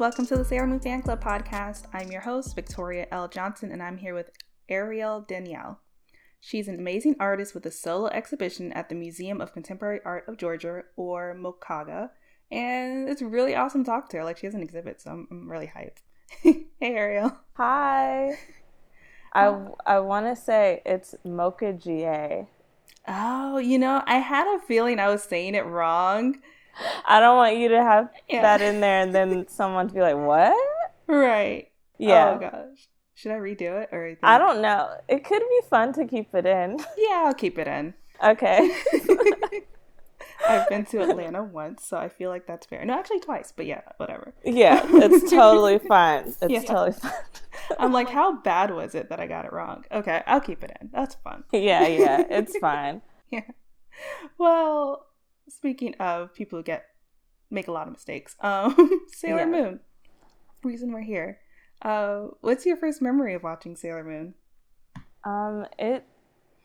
Welcome to the Sailor Moon Fan Club podcast. I'm your host, Victoria L. Johnson, and I'm here with Ariel Danielle. She's an amazing artist with a solo exhibition at the Museum of Contemporary Art of Georgia, or MOCAGA, and it's really awesome to talk to her. Like, she has an exhibit, so I'm, I'm really hyped. hey, Ariel. Hi. I, I want to say it's Mocha GA. Oh, you know, I had a feeling I was saying it wrong. I don't want you to have yeah. that in there and then someone to be like, what? Right. Yeah. Oh, gosh. Should I redo it or? Think... I don't know. It could be fun to keep it in. Yeah, I'll keep it in. Okay. I've been to Atlanta once, so I feel like that's fair. No, actually twice, but yeah, whatever. Yeah, it's totally fine. It's yeah. totally fine. I'm like, how bad was it that I got it wrong? Okay, I'll keep it in. That's fun. Yeah, yeah, it's fine. yeah. Well, speaking of people who get make a lot of mistakes, um, Sailor yeah. Moon. Reason we're here. Uh, what's your first memory of watching Sailor Moon? Um, it.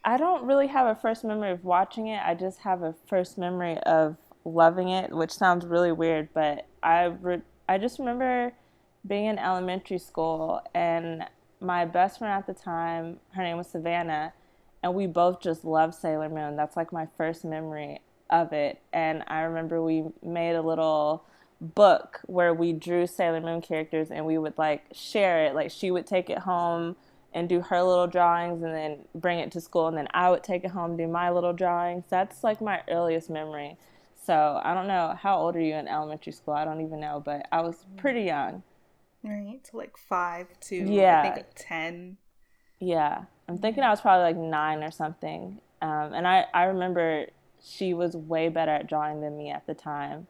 I don't really have a first memory of watching it. I just have a first memory of loving it, which sounds really weird, but I re- I just remember being in elementary school and my best friend at the time, her name was Savannah, and we both just loved Sailor Moon. That's like my first memory of it. And I remember we made a little book where we drew Sailor Moon characters and we would like share it. Like she would take it home and do her little drawings and then bring it to school and then I would take it home do my little drawings. That's like my earliest memory. So I don't know how old are you in elementary school? I don't even know, but I was pretty young. Right, so like five to yeah, I think ten. Yeah, I'm thinking I was probably like nine or something. Um, and I I remember she was way better at drawing than me at the time.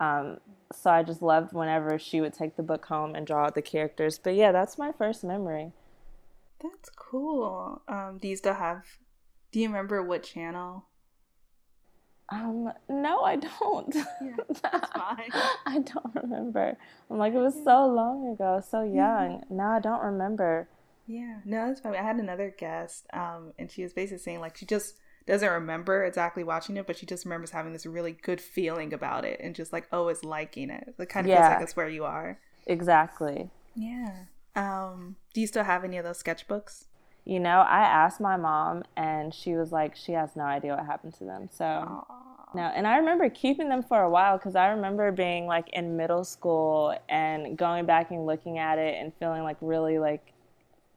Um, so I just loved whenever she would take the book home and draw out the characters. But yeah, that's my first memory. That's cool. Um, do you still have? Do you remember what channel? Um, no, I don't. Yeah, that's fine. I don't remember. I'm like, it was so long ago, so young. Yeah. Now I don't remember. Yeah, no, that's fine. I had another guest, um, and she was basically saying like she just doesn't remember exactly watching it, but she just remembers having this really good feeling about it and just like always liking it. It kind of yeah. feels like it's where you are. Exactly. Yeah. Um, do you still have any of those sketchbooks? You know, I asked my mom and she was like, she has no idea what happened to them. So, Aww. no. And I remember keeping them for a while because I remember being like in middle school and going back and looking at it and feeling like really like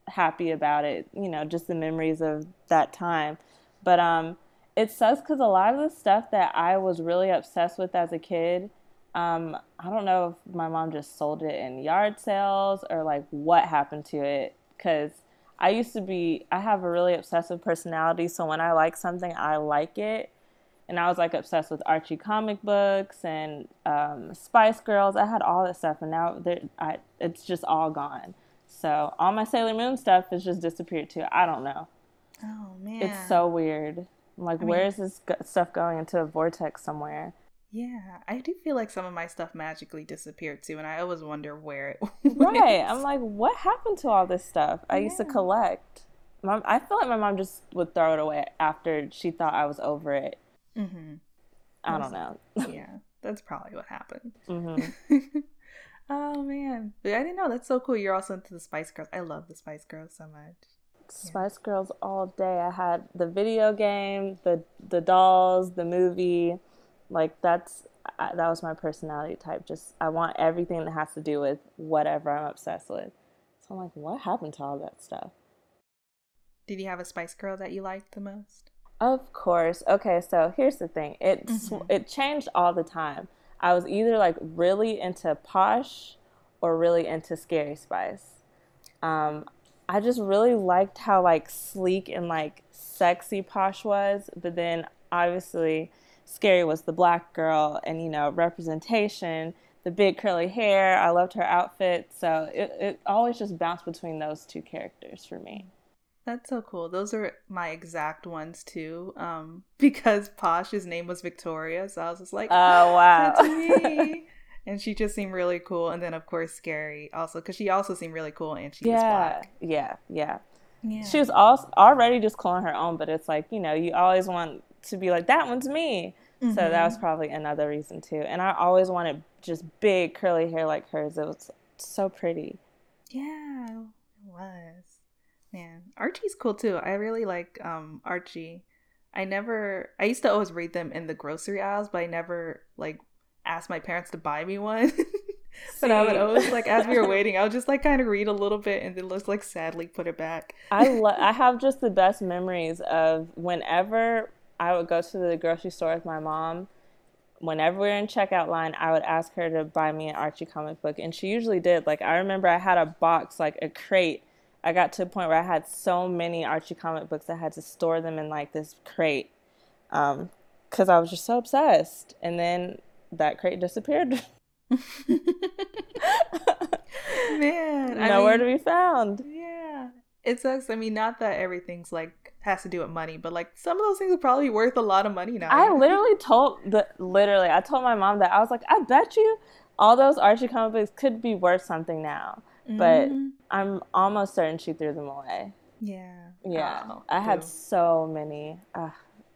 happy about it, you know, just the memories of that time. But um, it sucks because a lot of the stuff that I was really obsessed with as a kid, um, I don't know if my mom just sold it in yard sales or like what happened to it. Because I used to be, I have a really obsessive personality. So when I like something, I like it. And I was like obsessed with Archie comic books and um, Spice Girls. I had all that stuff, and now I, it's just all gone. So all my Sailor Moon stuff has just disappeared too. I don't know. Oh man, it's so weird. I'm like, I where mean, is this stuff going into a vortex somewhere? Yeah, I do feel like some of my stuff magically disappeared too, and I always wonder where it went. Right, I'm like, what happened to all this stuff I yeah. used to collect? Mom, I feel like my mom just would throw it away after she thought I was over it. Mm-hmm. I don't know. yeah, that's probably what happened. Mm-hmm. oh man, but I didn't know. That's so cool. You're also into the Spice Girls. I love the Spice Girls so much. Spice Girls all day. I had the video game, the the dolls, the movie. Like that's I, that was my personality type. Just I want everything that has to do with whatever I'm obsessed with. So I'm like, what happened to all that stuff? Did you have a Spice Girl that you liked the most? Of course. Okay, so here's the thing. It mm-hmm. it changed all the time. I was either like really into Posh or really into Scary Spice. Um, I just really liked how like sleek and like sexy Posh was, but then obviously Scary was the black girl and you know representation, the big curly hair. I loved her outfit, so it it always just bounced between those two characters for me. That's so cool. Those are my exact ones too. Um, because Posh's name was Victoria, so I was just like, "Oh wow, that's me." and she just seemed really cool. And then of course Scary also because she also seemed really cool and she yeah, was black. Yeah, yeah, yeah. She was also already just calling her own, but it's like you know you always want to be like that one's me. Mm-hmm. So that was mm-hmm. probably another reason too. And I always wanted just big curly hair like hers. It was so pretty. Yeah, it was. Man, Archie's cool too. I really like um Archie. I never I used to always read them in the grocery aisles, but I never like asked my parents to buy me one. but I would always like as we were waiting, I would just like kind of read a little bit and then just like sadly put it back. I lo- I have just the best memories of whenever I would go to the grocery store with my mom. Whenever we were in checkout line, I would ask her to buy me an Archie comic book, and she usually did. Like I remember, I had a box, like a crate. I got to a point where I had so many Archie comic books, I had to store them in like this crate, um, because I was just so obsessed. And then that crate disappeared. Man, nowhere I mean, to be found. Yeah, it sucks. I mean, not that everything's like has to do with money, but like some of those things are probably worth a lot of money now. I literally told the literally, I told my mom that I was like, I bet you all those Archie comic books could be worth something now, mm-hmm. but I'm almost certain she threw them away. Yeah, yeah. Oh, I had so many. Uh,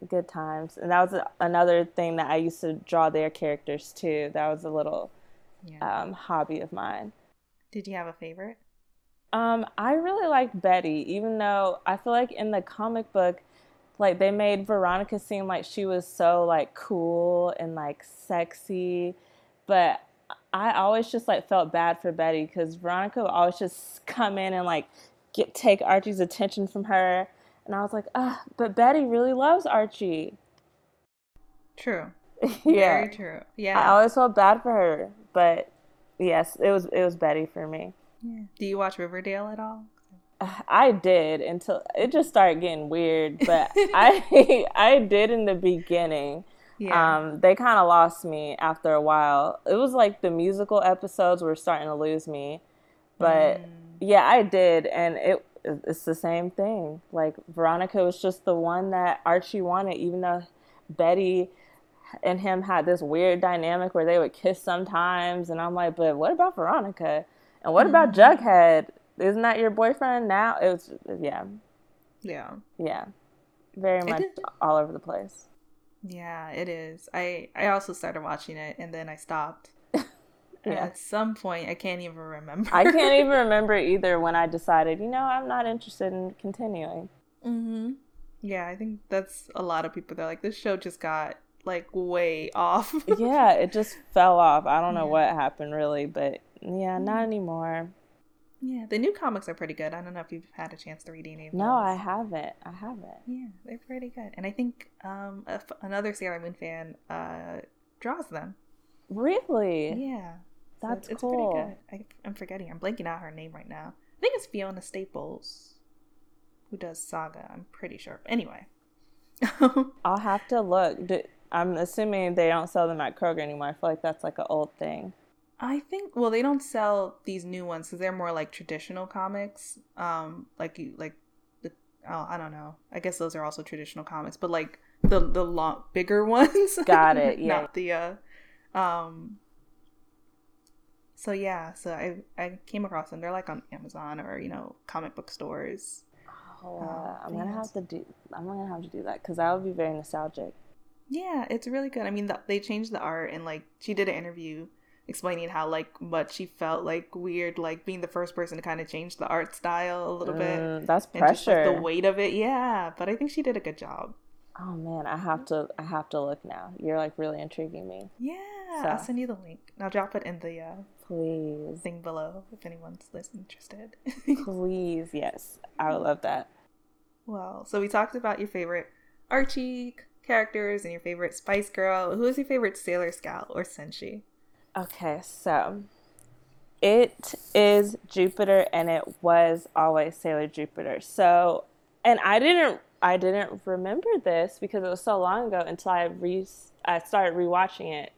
good times, and that was another thing that I used to draw their characters too. That was a little yeah. um, hobby of mine. Did you have a favorite? Um, I really liked Betty, even though I feel like in the comic book, like they made Veronica seem like she was so like cool and like sexy, but I always just like felt bad for Betty because Veronica would always just come in and like get take Archie's attention from her, and I was like, ah, but Betty really loves Archie. True. yeah. Very true. Yeah. I always felt bad for her, but yes, it was it was Betty for me. Yeah. Do you watch Riverdale at all? I did until it just started getting weird, but I I did in the beginning. Yeah. Um, they kind of lost me after a while. It was like the musical episodes were starting to lose me, but mm. yeah, I did, and it it's the same thing. Like Veronica was just the one that Archie wanted, even though Betty and him had this weird dynamic where they would kiss sometimes, and I'm like, but what about Veronica? And what mm-hmm. about Jughead? Isn't that your boyfriend now? It was yeah, yeah, yeah, very much all over the place. Yeah, it is. I I also started watching it and then I stopped. Yeah. At some point, I can't even remember. I can't even remember either when I decided, you know, I'm not interested in continuing. Mm-hmm. Yeah, I think that's a lot of people. They're like, this show just got like way off. yeah, it just fell off. I don't know yeah. what happened really, but yeah, not anymore. Yeah, the new comics are pretty good. I don't know if you've had a chance to read any of them. No, I haven't. I haven't. Yeah, they're pretty good. And I think um, another Sailor Moon fan uh, draws them. Really? Yeah. That's so it's, cool. pretty good. I, am forgetting. I'm blanking out her name right now. I think it's Fiona Staples who does Saga. I'm pretty sure. Anyway. I'll have to look. I'm assuming they don't sell them at Kroger anymore. I feel like that's like an old thing. I think well they don't sell these new ones because they're more like traditional comics. Um, like you like the oh I don't know. I guess those are also traditional comics, but like the the long bigger ones. Got it. Yeah. Not the uh, um. So yeah, so I I came across them. They're like on Amazon or you know comic book stores. Oh, uh, I'm gonna have to do. I'm gonna have to do that because that would be very nostalgic. Yeah, it's really good. I mean, the, they changed the art and like she did an interview explaining how like much she felt like weird, like being the first person to kind of change the art style a little mm, bit. That's pressure. Just, like, the weight of it, yeah. But I think she did a good job. Oh man, I have to. I have to look now. You're like really intriguing me. Yeah, so. I'll send you the link. I'll drop it in the uh, please thing below if anyone's interested. please, yes, I would love that. Well, so we talked about your favorite Archie characters and your favorite Spice Girl. Who is your favorite Sailor Scout or Senshi? Okay, so it is Jupiter and it was always Sailor Jupiter. So, and I didn't I didn't remember this because it was so long ago until I re I started rewatching it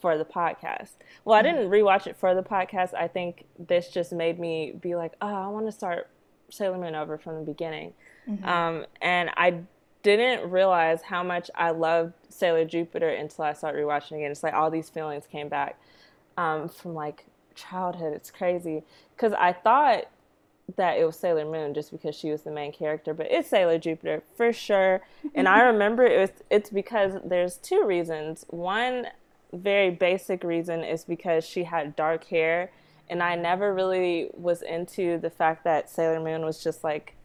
for the podcast. Well, I didn't rewatch it for the podcast. I think this just made me be like, oh, I want to start Sailor Moon over from the beginning. Mm-hmm. Um, and I didn't realize how much I loved Sailor Jupiter until I started rewatching again. It's like all these feelings came back um, from like childhood. It's crazy because I thought that it was Sailor Moon just because she was the main character, but it's Sailor Jupiter for sure. and I remember it was it's because there's two reasons. One, very basic reason is because she had dark hair and I never really was into the fact that Sailor Moon was just like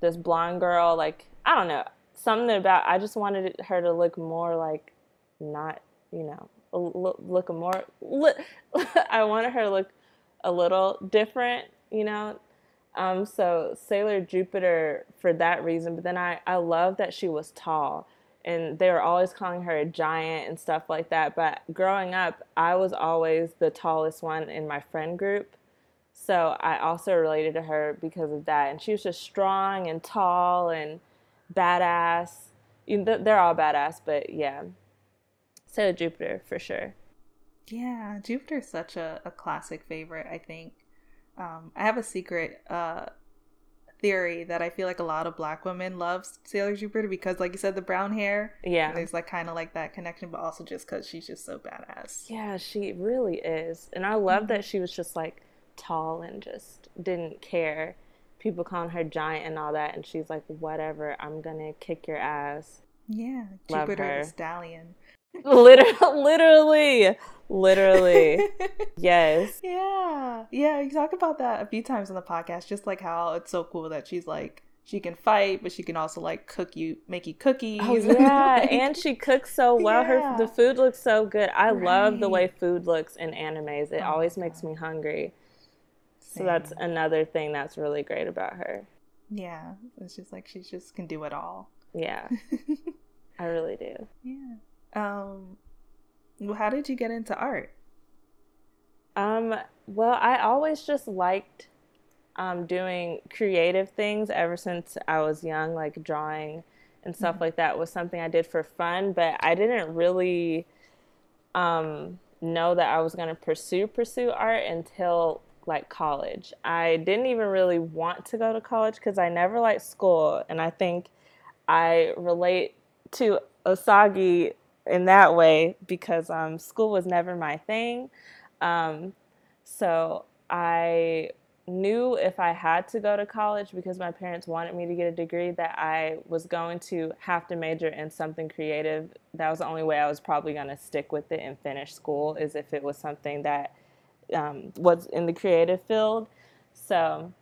this blonde girl. Like I don't know something about. I just wanted her to look more like not you know look, look more. Look, I wanted her to look a little different. You know. Um, so Sailor Jupiter for that reason, but then I, I love that she was tall and they were always calling her a giant and stuff like that. But growing up, I was always the tallest one in my friend group. So I also related to her because of that. And she was just strong and tall and badass. They're all badass, but yeah. So Jupiter for sure. Yeah, Jupiter's such a, a classic favorite, I think. Um, I have a secret uh, theory that I feel like a lot of black women love Sailor Jupiter because, like you said, the brown hair. Yeah. There's like kind of like that connection, but also just because she's just so badass. Yeah, she really is. And I love mm-hmm. that she was just like tall and just didn't care. People calling her giant and all that. And she's like, whatever, I'm going to kick your ass. Yeah. Love Jupiter her. the stallion. literally, literally, literally. yes. Yeah. Yeah. You talk about that a few times on the podcast, just like how it's so cool that she's like, she can fight, but she can also like cook you, make you oh, cookies. Oh yeah, like, and she cooks so well. Yeah. Her the food looks so good. I right. love the way food looks in animes. It oh, always makes me hungry. Same. So that's another thing that's really great about her. Yeah, it's just like she just can do it all. Yeah, I really do. Yeah. Um, well, how did you get into art? Um, well, I always just liked um, doing creative things ever since I was young, like drawing and stuff mm-hmm. like that was something I did for fun, but I didn't really um, know that I was going to pursue pursue art until like college. I didn't even really want to go to college because I never liked school, and I think I relate to Usagi in that way because um, school was never my thing. Um, so I knew if I had to go to college because my parents wanted me to get a degree that I was going to have to major in something creative. That was the only way I was probably going to stick with it and finish school is if it was something that um, was in the creative field. So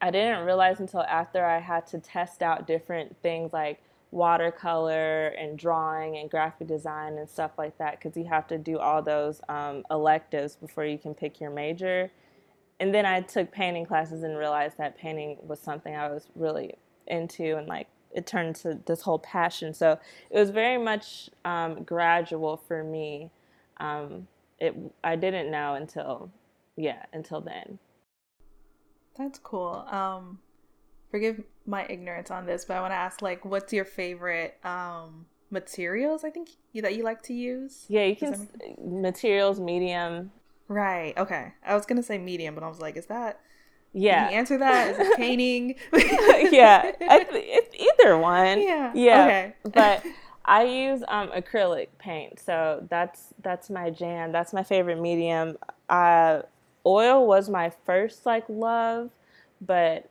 I didn't realize until after I had to test out different things like watercolor and drawing and graphic design and stuff like that because you have to do all those um, electives before you can pick your major. And then I took painting classes and realized that painting was something I was really into and like it turned to this whole passion. So it was very much um, gradual for me. Um, it I didn't know until yeah until then. That's cool. Um, forgive my ignorance on this, but I want to ask like, what's your favorite um, materials? I think that you like to use. Yeah, you can materials, medium. Right. Okay. I was gonna say medium, but I was like, is that? Yeah. Can you answer that? Is it painting? yeah, it's either one. Yeah. Yeah. Okay. but I use um, acrylic paint, so that's that's my jam. That's my favorite medium. Uh, oil was my first like love, but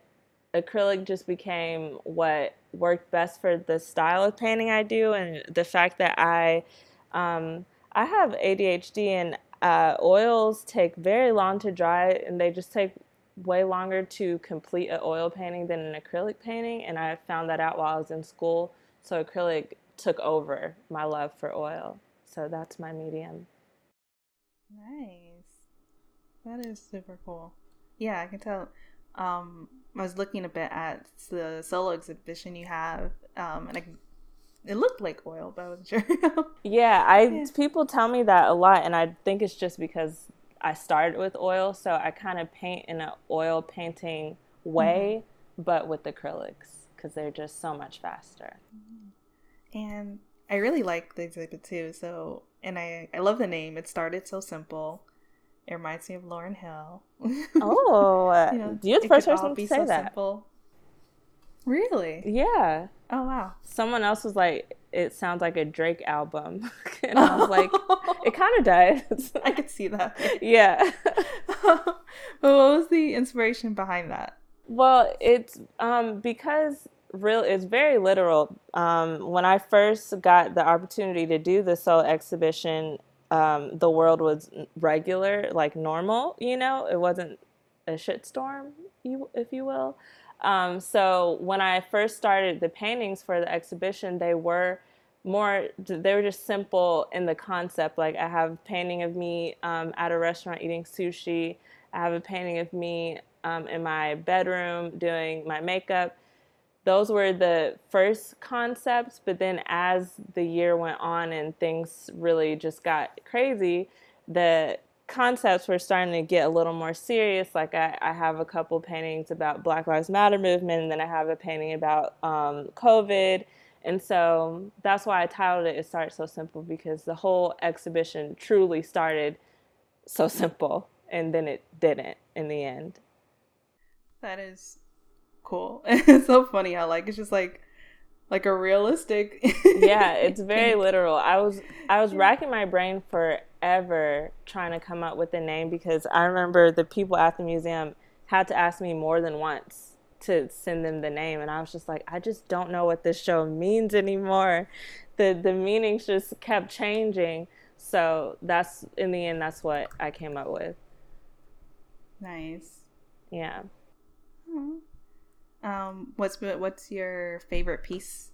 acrylic just became what worked best for the style of painting I do, and the fact that I um, I have ADHD and uh, oils take very long to dry, and they just take way longer to complete an oil painting than an acrylic painting. And I found that out while I was in school. So acrylic took over my love for oil. So that's my medium. Nice. That is super cool. Yeah, I can tell. Um, I was looking a bit at the solo exhibition you have, um, and I, it looked like oil, but I wasn't sure. yeah, I yeah. people tell me that a lot, and I think it's just because I started with oil, so I kind of paint in an oil painting way, mm-hmm. but with acrylics because they're just so much faster. Mm-hmm. And I really like the exhibit too. So, and I I love the name. It started so simple. It reminds me of Lauryn Hill. oh, you know, you're the first person to say so that. Simple. Really? Yeah. Oh wow. Someone else was like, "It sounds like a Drake album," and I was like, "It kind of does." I could see that. yeah. but what was the inspiration behind that? Well, it's um, because real it's very literal. Um, when I first got the opportunity to do the soul exhibition, um, the world was regular, like normal. You know, it wasn't a shitstorm, if you will. Um, so when I first started the paintings for the exhibition, they were more they were just simple in the concept. Like I have a painting of me um, at a restaurant eating sushi. I have a painting of me um, in my bedroom doing my makeup. Those were the first concepts, but then as the year went on and things really just got crazy, the concepts were starting to get a little more serious. Like I, I have a couple paintings about Black Lives Matter movement, and then I have a painting about um, COVID. And so that's why I titled it "It Started So Simple" because the whole exhibition truly started so simple, and then it didn't in the end. That is cool. it's so funny how like it's just like like a realistic yeah it's very literal. I was i was racking my brain forever trying to come up with a name because i remember the people at the museum had to ask me more than once to send them the name and i was just like i just don't know what this show means anymore. The the meanings just kept changing. So that's in the end that's what i came up with. Nice. Yeah. Mm-hmm. Um, what's what's your favorite piece,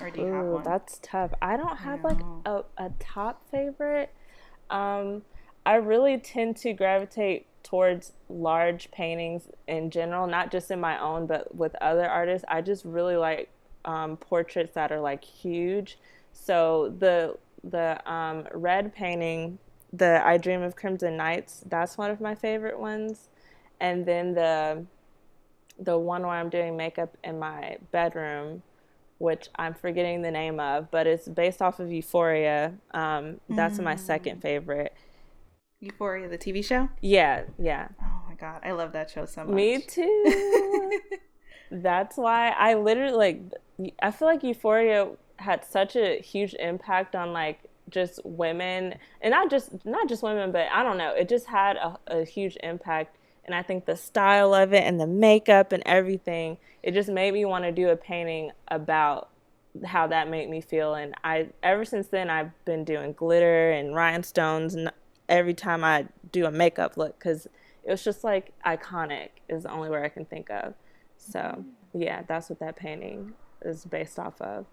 or do you Ooh, have one? That's tough. I don't have I like a, a top favorite. Um, I really tend to gravitate towards large paintings in general, not just in my own, but with other artists. I just really like um, portraits that are like huge. So the the um, red painting, the I Dream of Crimson Nights, that's one of my favorite ones. And then the the one where I'm doing makeup in my bedroom, which I'm forgetting the name of, but it's based off of Euphoria. Um, that's mm. my second favorite. Euphoria, the TV show? Yeah, yeah. Oh my god, I love that show so much. Me too. that's why I literally like I feel like Euphoria had such a huge impact on like just women and not just not just women but I don't know, it just had a, a huge impact and I think the style of it and the makeup and everything, it just made me want to do a painting about how that made me feel. And I, ever since then, I've been doing glitter and rhinestones and every time I do a makeup look because it was just like iconic is the only word I can think of. So yeah, that's what that painting is based off of.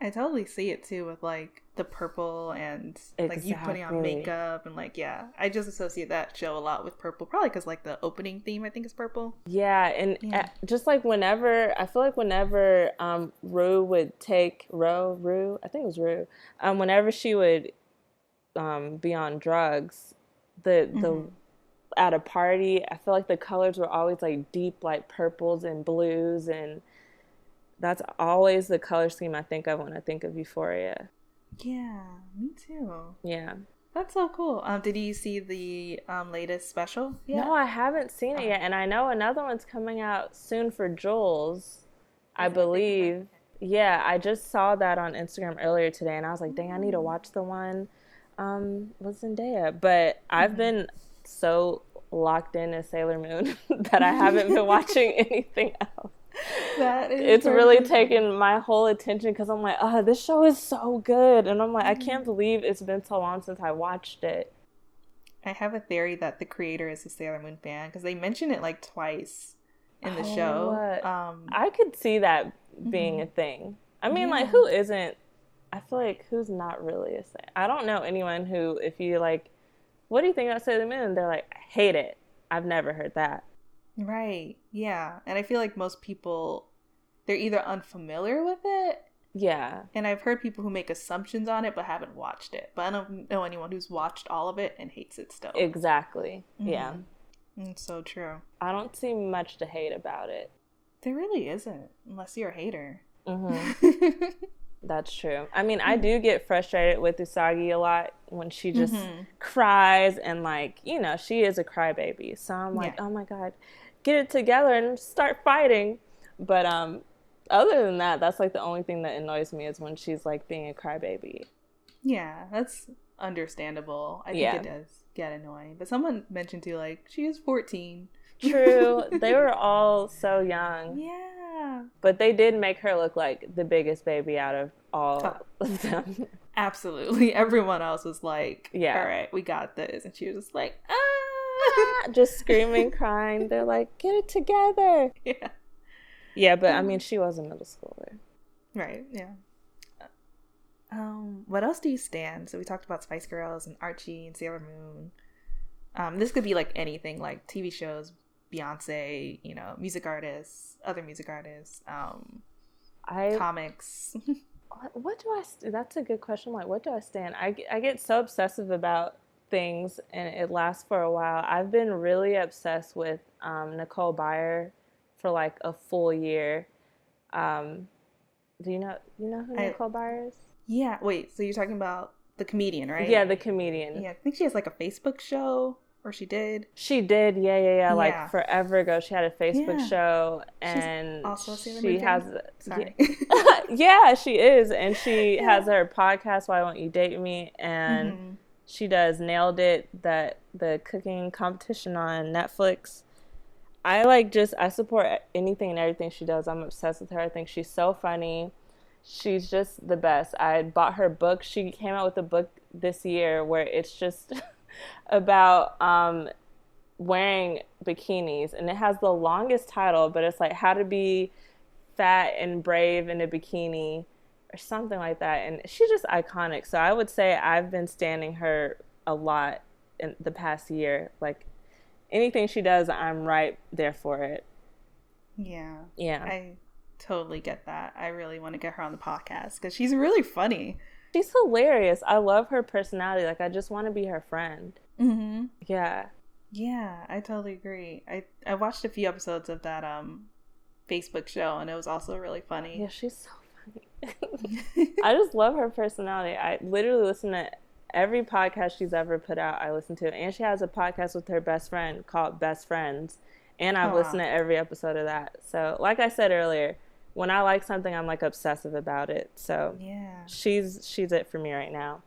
I totally see it too with like the purple and exactly. like you putting on makeup and like yeah, I just associate that show a lot with purple, probably because like the opening theme I think is purple. Yeah, and yeah. just like whenever I feel like whenever um Rue would take Ro Rue, I think it was Rue, um whenever she would um be on drugs, the the mm-hmm. at a party, I feel like the colors were always like deep like purples and blues and that's always the color scheme I think of when I think of Euphoria. Yeah, me too. Yeah. That's so cool. Um, did you see the um, latest special? Yet? No, I haven't seen it yet, and I know another one's coming out soon for Jules, I believe. Yeah, I just saw that on Instagram earlier today, and I was like, "Dang, I need to mm. watch the one um, with Zendaya." But I've mm-hmm. been so locked in as Sailor Moon that I haven't been watching anything else that is it's really taken my whole attention because I'm like, oh, this show is so good, and I'm like, I can't mm-hmm. believe it's been so long since I watched it. I have a theory that the creator is a Sailor Moon fan because they mention it like twice in the oh, show. Um, I could see that being mm-hmm. a thing. I mean, yeah. like, who isn't? I feel like who's not really a fan. I don't know anyone who, if you like, what do you think about Sailor Moon? They're like, I hate it. I've never heard that. Right. Yeah. And I feel like most people they're either unfamiliar with it. Yeah. And I've heard people who make assumptions on it but haven't watched it. But I don't know anyone who's watched all of it and hates it still. Exactly. Mm-hmm. Yeah. It's so true. I don't see much to hate about it. There really isn't, unless you're a hater. Mm-hmm. That's true. I mean, I do get frustrated with Usagi a lot when she just mm-hmm. cries and like, you know, she is a crybaby. So I'm like, yeah. oh my god, get it together and start fighting. But um, other than that, that's like the only thing that annoys me is when she's like being a crybaby. Yeah, that's understandable. I think yeah. it does get annoying. But someone mentioned too, like she is 14. True. they were all so young. Yeah. But they did make her look like the biggest baby out of all of them. Absolutely. Everyone else was like, yeah. all right, we got this. And she was just like, ah. Just screaming, crying. They're like, get it together. Yeah. Yeah, but I mean, she was a middle schooler. Right, yeah. Um, what else do you stand? So we talked about Spice Girls and Archie and Sailor Moon. Um, this could be like anything, like TV shows, Beyonce, you know, music artists, other music artists, um, I comics. what do I? That's a good question. Like, what do I stand? I I get so obsessive about things, and it lasts for a while. I've been really obsessed with um, Nicole Byer for like a full year. Um, do you know you know who I, Nicole Byer is? Yeah. Wait. So you're talking about the comedian, right? Yeah, the comedian. Yeah, I think she has like a Facebook show or she did. She did, yeah, yeah, yeah. Like yeah. forever ago, she had a Facebook yeah. show, and She's also she has. Sorry. yeah, she is, and she yeah. has her podcast. Why won't you date me? And mm-hmm. She does nailed it that the cooking competition on Netflix. I like just I support anything and everything she does. I'm obsessed with her. I think she's so funny. She's just the best. I bought her book. She came out with a book this year where it's just about um, wearing bikinis, and it has the longest title, but it's like how to be fat and brave in a bikini or something like that. And she's just iconic. So I would say I've been standing her a lot in the past year. Like anything she does, I'm right there for it. Yeah. Yeah. I totally get that. I really want to get her on the podcast because she's really funny. She's hilarious. I love her personality. Like I just want to be her friend. Mm-hmm. Yeah. Yeah, I totally agree. I I watched a few episodes of that um Facebook show and it was also really funny. Yeah, she's so funny. I just love her personality. I literally listen to every podcast she's ever put out. I listen to, and she has a podcast with her best friend called Best Friends, and I've listened to every episode of that. So, like I said earlier, when I like something, I'm like obsessive about it. So yeah, she's she's it for me right now.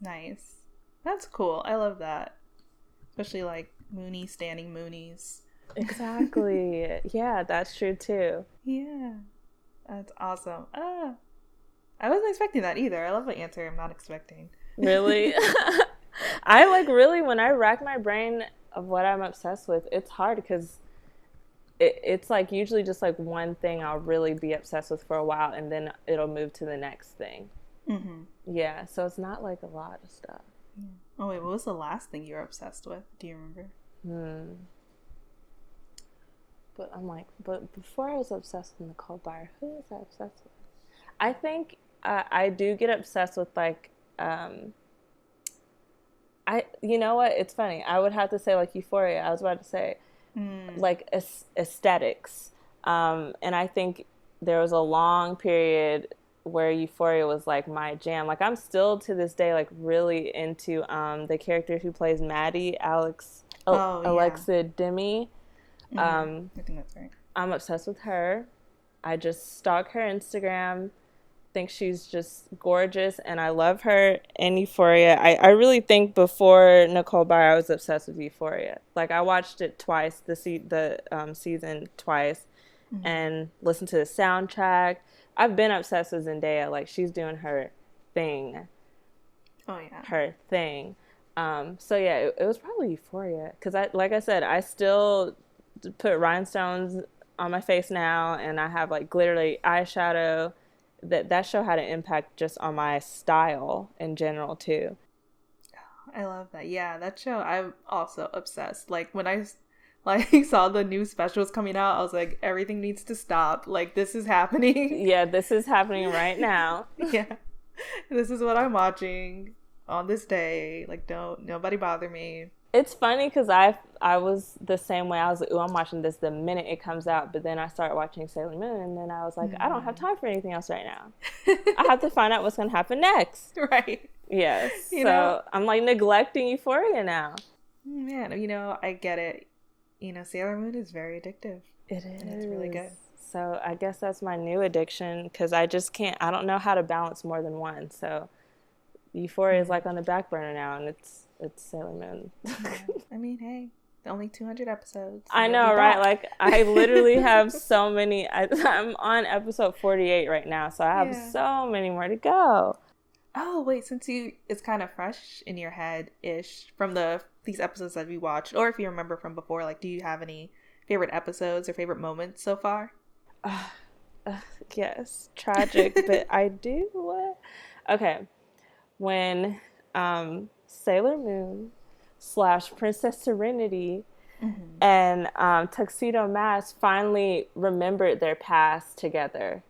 Nice, that's cool. I love that, especially like Mooney standing Moonies. Exactly. yeah, that's true too. Yeah, that's awesome. Ah, I wasn't expecting that either. I love the answer. I'm not expecting. Really. I like really when I rack my brain of what I'm obsessed with. It's hard because it, it's like usually just like one thing I'll really be obsessed with for a while, and then it'll move to the next thing. Mm-hmm. Yeah, so it's not like a lot of stuff. Oh wait, what was the last thing you were obsessed with? Do you remember? Hmm. But I'm like, but before I was obsessed with Nicole Byer, who was I obsessed with? I think uh, I do get obsessed with like, um, I you know what? It's funny. I would have to say like Euphoria. I was about to say mm. like aesthetics. Um, and I think there was a long period where Euphoria was like my jam. Like I'm still to this day like really into um, the character who plays Maddie, Alex, oh, Alexa yeah. Demie. Mm-hmm. Um, I think that's right. I'm obsessed with her. I just stalk her Instagram think she's just gorgeous and I love her in Euphoria. I, I really think before Nicole Byer, I was obsessed with Euphoria. Like I watched it twice, the se- the um, season twice, mm-hmm. and listened to the soundtrack. I've been obsessed with Zendaya. Like she's doing her thing. Oh yeah, her thing. Um, so yeah, it, it was probably Euphoria because I, like I said, I still put rhinestones on my face now, and I have like glittery eyeshadow that that show had an impact just on my style in general too. I love that. Yeah, that show I'm also obsessed. Like when I like saw the new specials coming out, I was like everything needs to stop. Like this is happening. Yeah, this is happening right now. yeah. This is what I'm watching on this day. Like don't nobody bother me it's funny because I I was the same way. I was like, "Ooh, I'm watching this the minute it comes out," but then I started watching Sailor Moon, and then I was like, mm. "I don't have mm. time for anything else right now. I have to find out what's going to happen next." Right. Yes. You so know? I'm like neglecting Euphoria now. Man, you know, I get it. You know, Sailor Moon is very addictive. It is. And it's really good. So I guess that's my new addiction because I just can't. I don't know how to balance more than one. So Euphoria is mm. like on the back burner now, and it's it's Sailor Moon. I mean, hey, only 200 episodes. I know, right? Like, I literally have so many. I, am on episode 48 right now, so I have yeah. so many more to go. Oh wait, since you it's kind of fresh in your head ish from the these episodes that we watched, or if you remember from before, like, do you have any favorite episodes or favorite moments so far? Uh, uh, yes, tragic, but I do. Uh, okay, when um, Sailor Moon slash Princess Serenity mm-hmm. and um, Tuxedo Mask finally remembered their past together.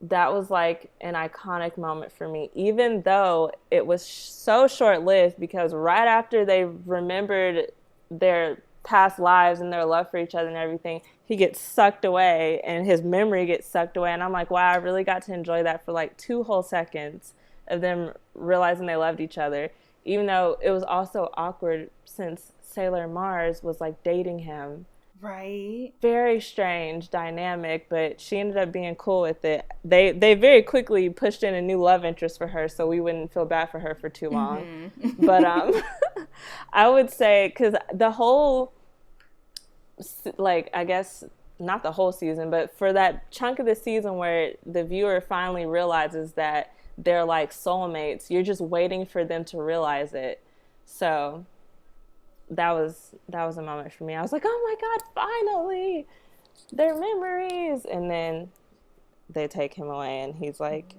That was like an iconic moment for me, even though it was so short lived because right after they remembered their past lives and their love for each other and everything, he gets sucked away and his memory gets sucked away. And I'm like, wow, I really got to enjoy that for like two whole seconds of them realizing they loved each other, even though it was also awkward since Sailor Mars was like dating him. Right. Very strange dynamic, but she ended up being cool with it. They they very quickly pushed in a new love interest for her, so we wouldn't feel bad for her for too long. Mm-hmm. but um, I would say because the whole, like I guess not the whole season, but for that chunk of the season where the viewer finally realizes that they're like soulmates. You're just waiting for them to realize it. So that was that was a moment for me. I was like, "Oh my god, finally. Their memories." And then they take him away and he's like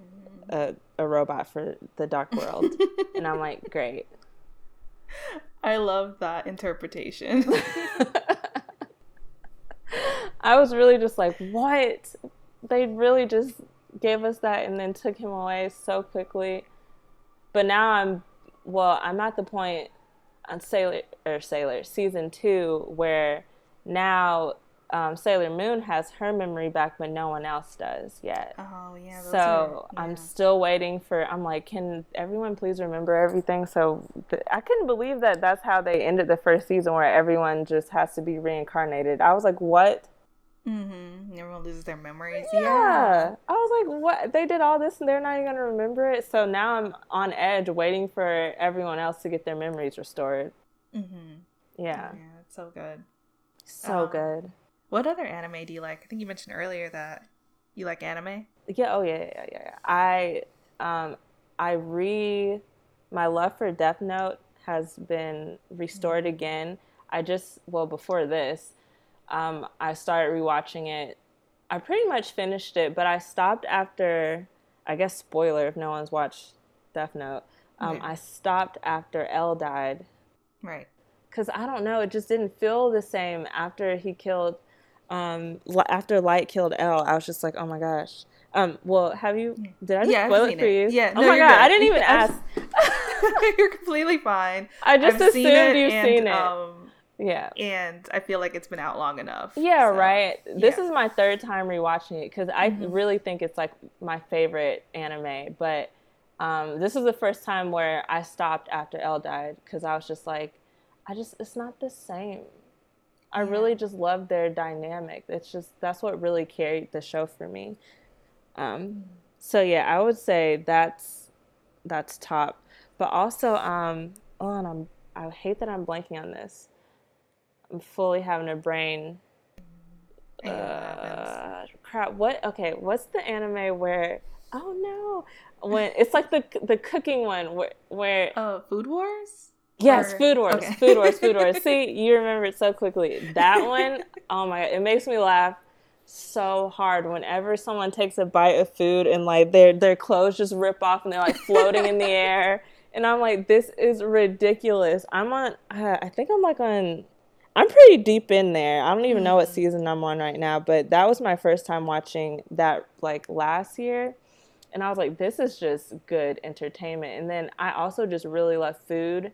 a, a robot for the dark world. and I'm like, "Great." I love that interpretation. I was really just like, "What?" They really just gave us that and then took him away so quickly. But now I'm, well, I'm at the point on Sailor or Sailor season two where now um, Sailor Moon has her memory back, but no one else does yet. Oh yeah. So are, yeah. I'm still waiting for. I'm like, can everyone please remember everything? So th- I couldn't believe that that's how they ended the first season, where everyone just has to be reincarnated. I was like, what? Mm-hmm. Everyone loses their memories. Yeah. yeah. I was like, what? They did all this and they're not even going to remember it. So now I'm on edge waiting for everyone else to get their memories restored. Mm-hmm. Yeah. Yeah, it's so good. So um, good. What other anime do you like? I think you mentioned earlier that you like anime. Yeah. Oh, yeah, yeah, yeah. yeah. I, um, I re, my love for Death Note has been restored mm-hmm. again. I just, well, before this, um, I started rewatching it. I pretty much finished it, but I stopped after, I guess, spoiler if no one's watched Death Note. Um, I stopped after L died. Right. Because I don't know, it just didn't feel the same after he killed, um, after Light killed L. I was just like, oh my gosh. Um, well, have you? Did I just yeah, spoil it for you? Yeah. Oh no, my god, good. I didn't even ask. you're completely fine. I just I've assumed you've and, seen it. Um, yeah. And I feel like it's been out long enough. Yeah, so, right. This yeah. is my third time rewatching it because I mm-hmm. really think it's like my favorite anime. But um, this is the first time where I stopped after L died because I was just like, I just, it's not the same. I yeah. really just love their dynamic. It's just, that's what really carried the show for me. Um, so yeah, I would say that's, that's top. But also, um, oh, and I'm, I hate that I'm blanking on this fully having a brain. Uh, crap. What? Okay. What's the anime where? Oh no! When it's like the the cooking one where where. Oh, Food Wars. Yes, or... Food Wars. Okay. Food Wars. Food Wars. See, you remember it so quickly. That one. Oh my god! It makes me laugh so hard whenever someone takes a bite of food and like their their clothes just rip off and they're like floating in the air and I'm like this is ridiculous. I'm on uh, I think I'm like on I'm pretty deep in there. I don't even know what mm-hmm. season I'm on right now, but that was my first time watching that like last year. And I was like, this is just good entertainment. And then I also just really love food.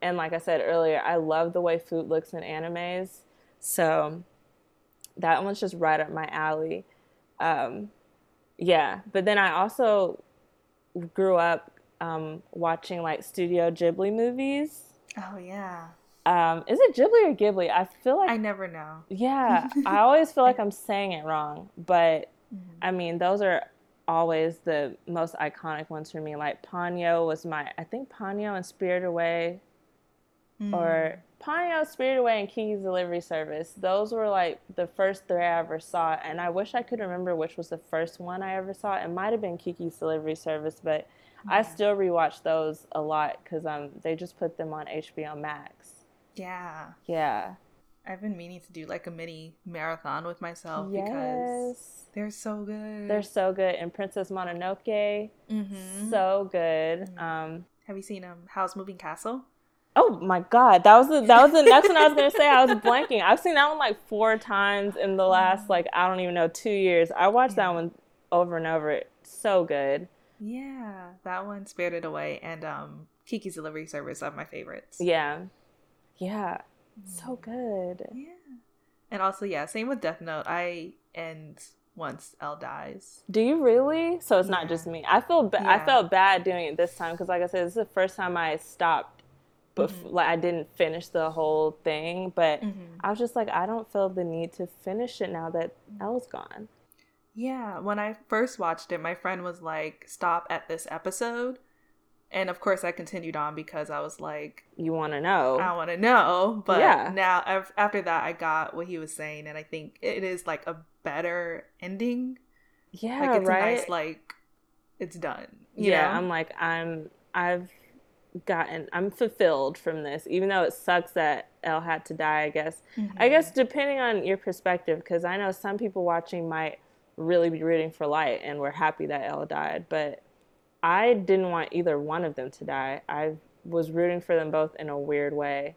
And like I said earlier, I love the way food looks in animes. So that one's just right up my alley. Um, yeah. But then I also grew up um, watching like Studio Ghibli movies. Oh, yeah. Um, is it Ghibli or Ghibli? I feel like I never know. Yeah, I always feel like I'm saying it wrong, but mm-hmm. I mean those are always the most iconic ones for me. Like Ponyo was my, I think Ponyo and Spirit Away, mm. or Ponyo, Spirit Away, and Kiki's Delivery Service. Those were like the first three I ever saw, and I wish I could remember which was the first one I ever saw. It might have been Kiki's Delivery Service, but I still rewatch those a lot because um they just put them on HBO Max. Yeah. Yeah. I've been meaning to do like a mini marathon with myself yes. because they're so good. They're so good. And Princess Mononoke, mm-hmm. so good. Mm-hmm. Um, Have you seen um Howl's Moving Castle? Oh my god, that was the, that was the next one I was gonna say. I was blanking. I've seen that one like four times in the last like I don't even know two years. I watched yeah. that one over and over. So good. Yeah, that one, Spirited Away, and um Kiki's Delivery Service are my favorites. Yeah, yeah, so mm. good. Yeah, and also yeah, same with Death Note. I end once L dies. Do you really? So it's yeah. not just me. I feel ba- yeah. I felt bad doing it this time because, like I said, this is the first time I stopped but mm-hmm. like I didn't finish the whole thing. But mm-hmm. I was just like, I don't feel the need to finish it now that L's gone. Yeah, when I first watched it, my friend was like, "Stop at this episode," and of course, I continued on because I was like, "You want to know? I want to know." But yeah. now, after that, I got what he was saying, and I think it is like a better ending. Yeah, like it's right. nice, like it's done. yeah, know? I'm like, I'm, I've gotten I'm fulfilled from this, even though it sucks that L had to die. I guess. Mm-hmm. I guess depending on your perspective, because I know some people watching might really be rooting for Light and were happy that L died, but I didn't want either one of them to die. I was rooting for them both in a weird way.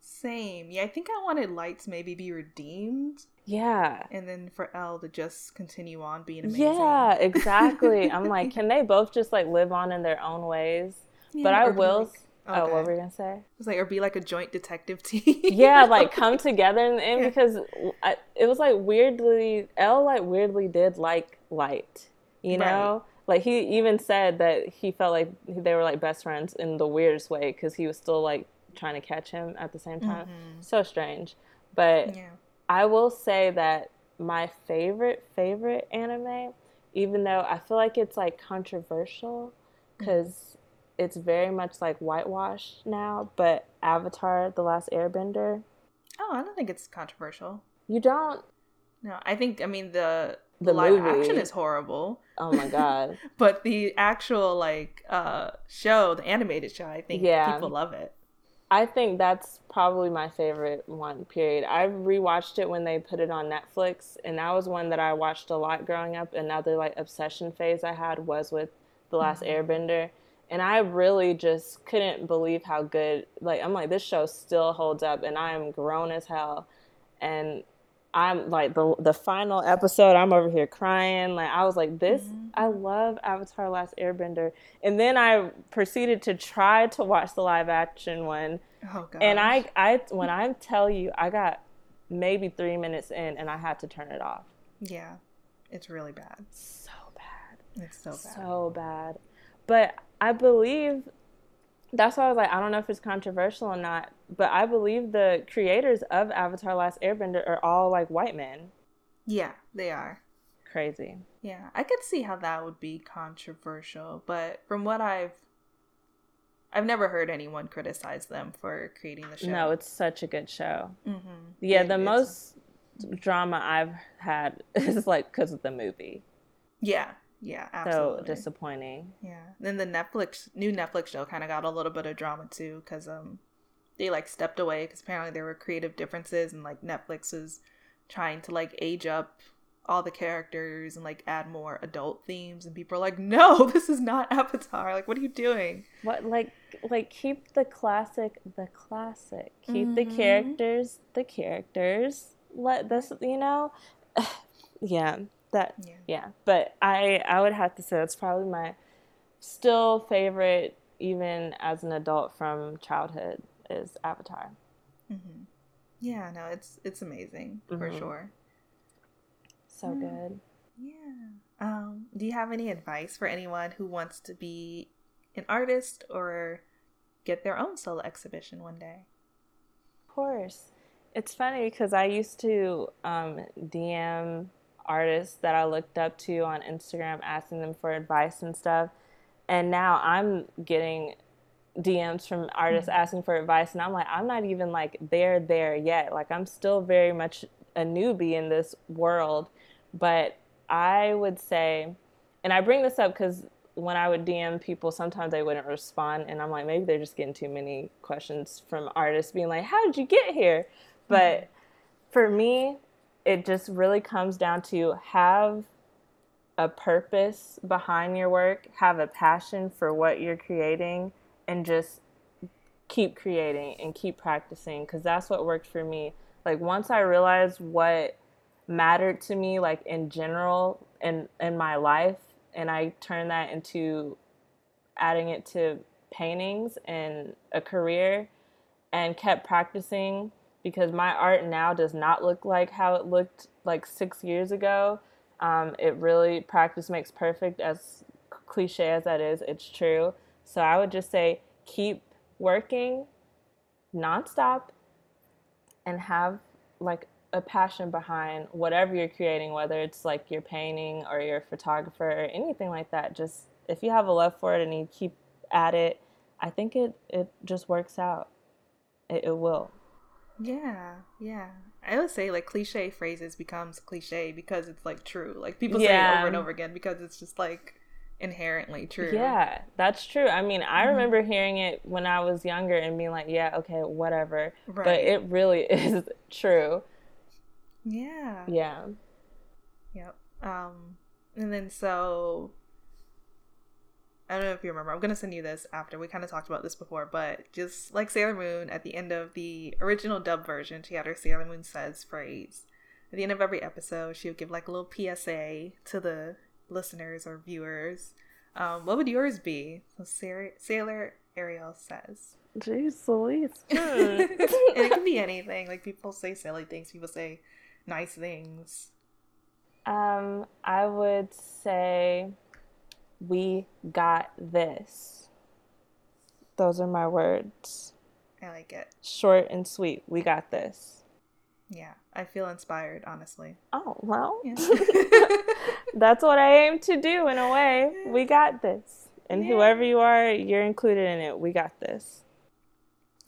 Same. Yeah, I think I wanted Light to maybe be redeemed. Yeah. And then for L to just continue on being amazing. Yeah, exactly. I'm like, can they both just like live on in their own ways? but I will. Like, okay. Oh, oh, what were you gonna say? It was like, or be like a joint detective team. yeah, like come together in the end yeah. because I, it was like weirdly, L like weirdly did like light, you know. Right. Like he even said that he felt like they were like best friends in the weirdest way because he was still like trying to catch him at the same time. Mm-hmm. So strange, but yeah. I will say that my favorite favorite anime, even though I feel like it's like controversial, because mm-hmm it's very much like whitewashed now, but Avatar: The Last Airbender. Oh, I don't think it's controversial. You don't? No, I think I mean the the, the live movie. action is horrible. Oh my god! but the actual like uh show, the animated show, I think yeah. people love it. I think that's probably my favorite one. Period. I rewatched it when they put it on Netflix, and that was one that I watched a lot growing up. Another like obsession phase I had was with the Last mm-hmm. Airbender and I really just couldn't believe how good like I'm like this show still holds up and I am grown as hell and I'm like the the final episode I'm over here crying. Like I was like this mm-hmm. I love Avatar Last Airbender. And then I proceeded to try to watch the live action one. Oh, and I I when I tell you I got maybe 3 minutes in and I had to turn it off. Yeah. It's really bad. So bad. It's so bad. So bad. But I believe that's why I was like, I don't know if it's controversial or not, but I believe the creators of Avatar Last Airbender are all like white men. Yeah, they are. Crazy. Yeah, I could see how that would be controversial, but from what I've I've never heard anyone criticize them for creating the show. No, it's such a good show. Mm-hmm. Yeah, it, the most drama I've had is like because of the movie. Yeah, yeah, absolutely. So disappointing. Yeah. Then the Netflix new Netflix show kind of got a little bit of drama too because um they like stepped away because apparently there were creative differences and like Netflix was trying to like age up all the characters and like add more adult themes and people are like no this is not avatar like what are you doing what like like keep the classic the classic keep mm-hmm. the characters the characters let this you know yeah that yeah. yeah. But I I would have to say that's probably my still favorite even as an adult from childhood is Avatar. Mm-hmm. Yeah, no, it's it's amazing mm-hmm. for sure. So mm. good. Yeah. Um, do you have any advice for anyone who wants to be an artist or get their own solo exhibition one day? Of course. It's funny because I used to um, DM artists that I looked up to on Instagram asking them for advice and stuff. And now I'm getting DMs from artists mm-hmm. asking for advice and I'm like I'm not even like there there yet. Like I'm still very much a newbie in this world, but I would say and I bring this up cuz when I would DM people, sometimes they wouldn't respond, and I'm like, maybe they're just getting too many questions from artists being like, "How did you get here?" But mm-hmm. for me, it just really comes down to have a purpose behind your work, have a passion for what you're creating, and just keep creating and keep practicing because that's what worked for me. Like once I realized what mattered to me, like in general in in my life, and I turned that into adding it to paintings and a career, and kept practicing because my art now does not look like how it looked like six years ago um, it really practice makes perfect, as cliche as that is, it's true. So I would just say keep working nonstop and have like a passion behind whatever you're creating, whether it's like your painting or your photographer or anything like that. Just if you have a love for it and you keep at it, I think it it just works out. It, it will. Yeah, yeah. I would say like cliche phrases becomes cliche because it's like true. Like people yeah. say it over and over again because it's just like inherently true. Yeah, that's true. I mean, I mm-hmm. remember hearing it when I was younger and being like, yeah, okay, whatever. Right. But it really is true. Yeah. Yeah. Yep. Um and then so I don't know if you remember. I'm gonna send you this after. We kind of talked about this before, but just like Sailor Moon, at the end of the original dub version, she had her Sailor Moon says phrase. At the end of every episode, she would give like a little PSA to the listeners or viewers. Um, what would yours be? So Sailor, Sailor Ariel says. Jeez Louise. it can be anything. Like people say silly things, people say nice things. Um, I would say we got this. Those are my words. I like it. Short and sweet. We got this. Yeah, I feel inspired, honestly. Oh, well. Yeah. That's what I aim to do in a way. We got this. And yeah. whoever you are, you're included in it. We got this.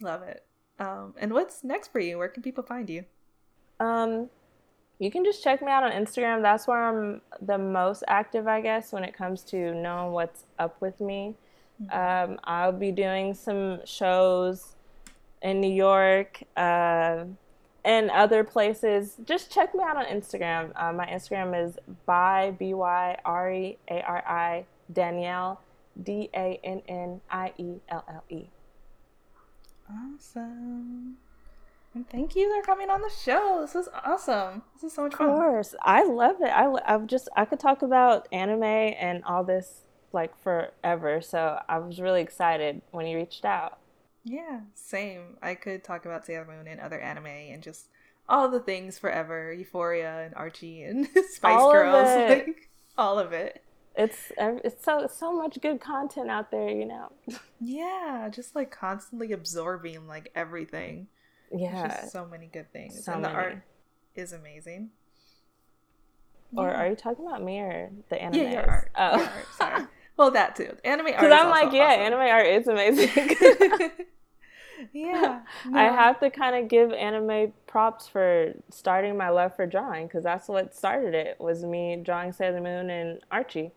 Love it. Um, and what's next for you? Where can people find you? Um, you can just check me out on Instagram. That's where I'm the most active, I guess, when it comes to knowing what's up with me. Mm-hmm. Um, I'll be doing some shows in New York uh, and other places. Just check me out on Instagram. Uh, my Instagram is by B Y R E A R I Danielle D A N N I E L L E. Awesome. And thank you for coming on the show. This is awesome. This is so much fun. Of course. I love it. I, I've just, I could talk about anime and all this like forever. So I was really excited when you reached out. Yeah, same. I could talk about Sailor Moon and other anime and just all the things forever. Euphoria and Archie and Spice all Girls. Like all of it. It's it's so so much good content out there, you know. yeah, just like constantly absorbing like everything. Yeah. so many good things. So and many. the art is amazing. Or yeah. are you talking about me or the anime? Yeah, your art. Oh. Your art, sorry. well, that too. Anime art. Because I'm like, yeah, awesome. anime art is amazing. yeah, I have to kind of give anime props for starting my love for drawing because that's what started it was me drawing Sailor Moon and Archie.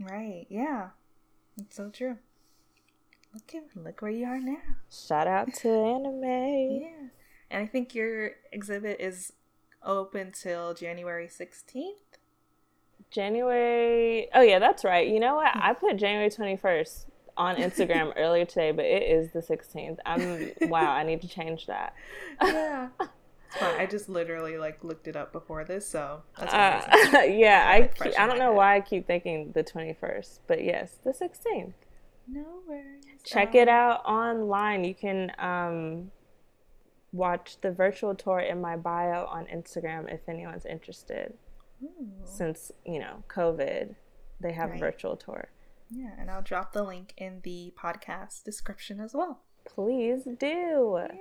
Right. Yeah. It's so true. Look at look where you are now. Shout out to anime. yeah. And I think your exhibit is open till January 16th. January Oh yeah, that's right. You know what? I put January 21st on Instagram earlier today, but it is the 16th. I'm wow, I need to change that. yeah. I just literally like looked it up before this, so that's uh, yeah, I keep, I don't know head. why I keep thinking the 21st, but yes, the 16th. No worries. Check it out online. You can um, watch the virtual tour in my bio on Instagram if anyone's interested. Ooh. Since, you know, COVID, they have right. a virtual tour. Yeah, and I'll drop the link in the podcast description as well. Please do. Yeah.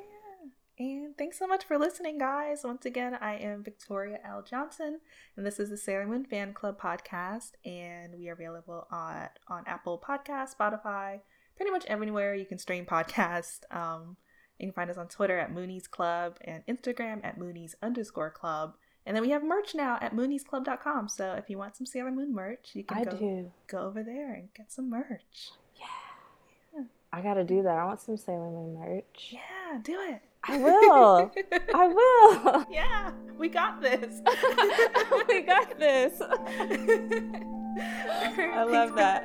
And thanks so much for listening, guys. Once again, I am Victoria L. Johnson, and this is the Sailor Moon Fan Club podcast. And we are available on, on Apple Podcast, Spotify, pretty much everywhere you can stream podcasts. Um, you can find us on Twitter at Moonies Club and Instagram at Moonies underscore club. And then we have merch now at mooniesclub.com. So if you want some Sailor Moon merch, you can I go, do. go over there and get some merch. Yeah. yeah. I got to do that. I want some Sailor Moon merch. Yeah, do it. I will. I will. Yeah, we got this. we got this. I love that.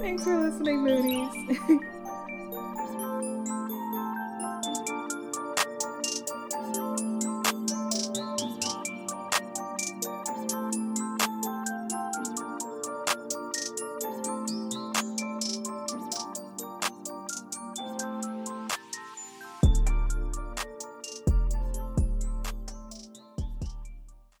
Thanks for listening, Moonies.